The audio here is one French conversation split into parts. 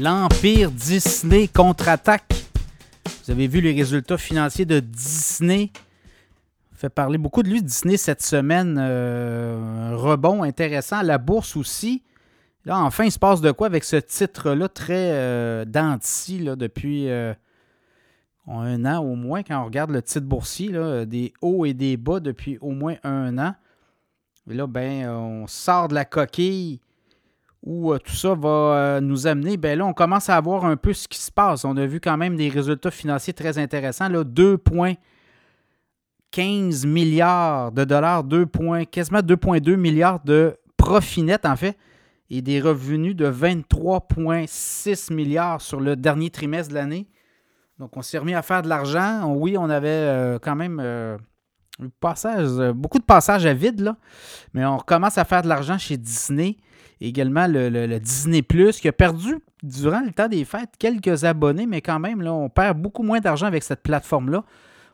L'Empire Disney contre-attaque. Vous avez vu les résultats financiers de Disney. On fait parler beaucoup de lui, Disney, cette semaine. Euh, un rebond intéressant. La bourse aussi. Là, enfin, il se passe de quoi avec ce titre-là très euh, depuis euh, un an au moins, quand on regarde le titre boursier, là, des hauts et des bas depuis au moins un an. Et là, ben, on sort de la coquille où euh, tout ça va euh, nous amener, ben là, on commence à voir un peu ce qui se passe. On a vu quand même des résultats financiers très intéressants. 2,15 milliards de dollars, 2 quasiment 2,2 milliards de profit net, en fait, et des revenus de 23,6 milliards sur le dernier trimestre de l'année. Donc, on s'est remis à faire de l'argent. Oui, on avait euh, quand même passage, beaucoup de passages à vide, là, mais on recommence à faire de l'argent chez Disney également le, Disney Plus, qui a perdu durant le temps des fêtes quelques abonnés, mais quand même, là, on perd beaucoup moins d'argent avec cette plateforme-là.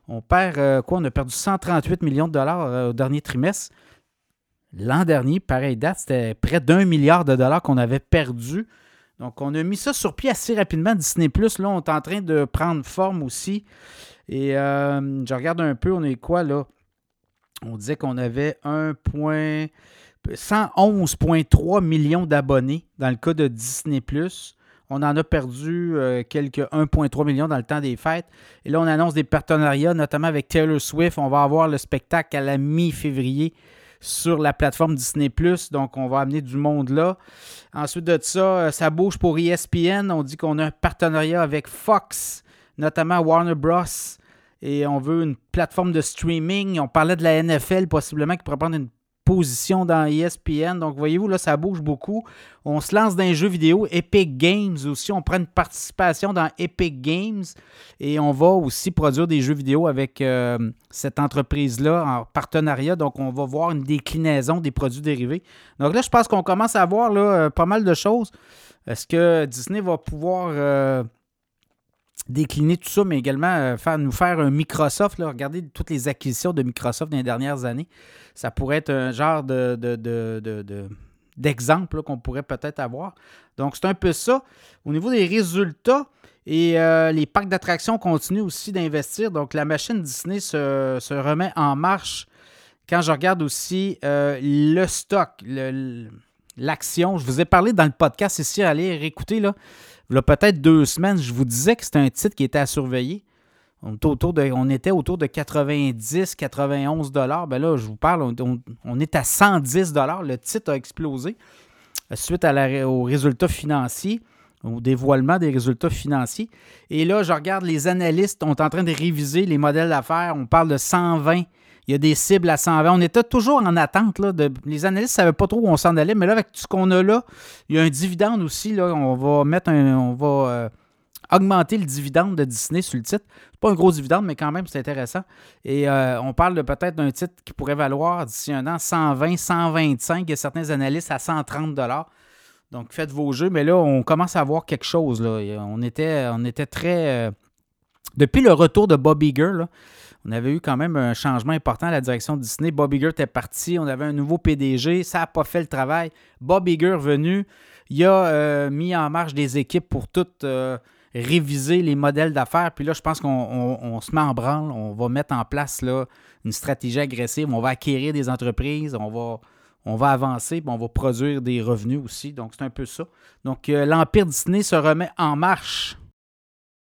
On perd euh, quoi? On a perdu 138 millions de dollars euh, au dernier trimestre. L'an dernier, pareil date, c'était près d'un milliard de dollars qu'on avait perdu. Donc, on a mis ça sur pied assez rapidement. Disney Plus, là, on est en train de prendre forme aussi. Et euh, je regarde un peu, on est quoi là? On disait qu'on avait 1. 111,3 millions d'abonnés dans le cas de Disney. On en a perdu euh, quelques 1,3 millions dans le temps des fêtes. Et là, on annonce des partenariats, notamment avec Taylor Swift. On va avoir le spectacle à la mi-février sur la plateforme Disney. Donc, on va amener du monde là. Ensuite de ça, euh, ça bouge pour ESPN. On dit qu'on a un partenariat avec Fox, notamment Warner Bros. Et on veut une plateforme de streaming. On parlait de la NFL possiblement qui pourrait prendre une position dans ESPN. Donc, voyez-vous, là, ça bouge beaucoup. On se lance dans les jeux vidéo. Epic Games aussi. On prend une participation dans Epic Games et on va aussi produire des jeux vidéo avec euh, cette entreprise-là en partenariat. Donc, on va voir une déclinaison des produits dérivés. Donc là, je pense qu'on commence à voir là, euh, pas mal de choses. Est-ce que Disney va pouvoir. Euh, décliner tout ça, mais également euh, faire, nous faire un Microsoft. Là, regardez toutes les acquisitions de Microsoft dans les dernières années. Ça pourrait être un genre de, d'exemple qu'on pourrait peut-être avoir. Donc, c'est un peu ça. Au niveau des résultats, et euh, les parcs d'attractions continuent aussi d'investir. Donc, la machine Disney se, remet en marche. Quand je regarde aussi euh, le stock, l'action, je vous ai parlé dans le podcast ici, allez réécouter, là, a peut-être deux semaines, je vous disais que c'était un titre qui était à surveiller. On était autour de, on était autour de 90, 91 dollars. Ben là, je vous parle, on, est à 110 dollars. Le titre a explosé suite à la, aux résultats financiers, au dévoilement des résultats financiers. Et là, je regarde les analystes, on est en train de réviser les modèles d'affaires. On parle de 120 il y a des cibles à 120. On était toujours en attente. Là, les analystes ne savaient pas trop où on s'en allait, mais là, avec tout ce qu'on a là, il y a un dividende aussi. Là, on va mettre on va euh, augmenter le dividende de Disney sur le titre. C'est pas un gros dividende, mais quand même, c'est intéressant. Et euh, on parle peut-être d'un titre qui pourrait valoir d'ici un an 120, 125. Il y a certains analystes à 130 Donc, faites vos jeux. Mais là, on commence à voir quelque chose. Là. On, était, on était très. Euh, depuis le retour de Bob Iger, là, on avait eu quand même un changement important à la direction de Disney. Bob Iger était parti, on avait un nouveau PDG, ça n'a pas fait le travail. Bob Iger venu, il a euh, mis en marche des équipes pour toutes euh, réviser les modèles d'affaires. Puis là, je pense qu'on se met en branle, on va mettre en place là, une stratégie agressive, on va acquérir des entreprises, on va, on va avancer, on va produire des revenus aussi. Donc, c'est un peu ça. Donc, euh, l'Empire Disney se remet en marche.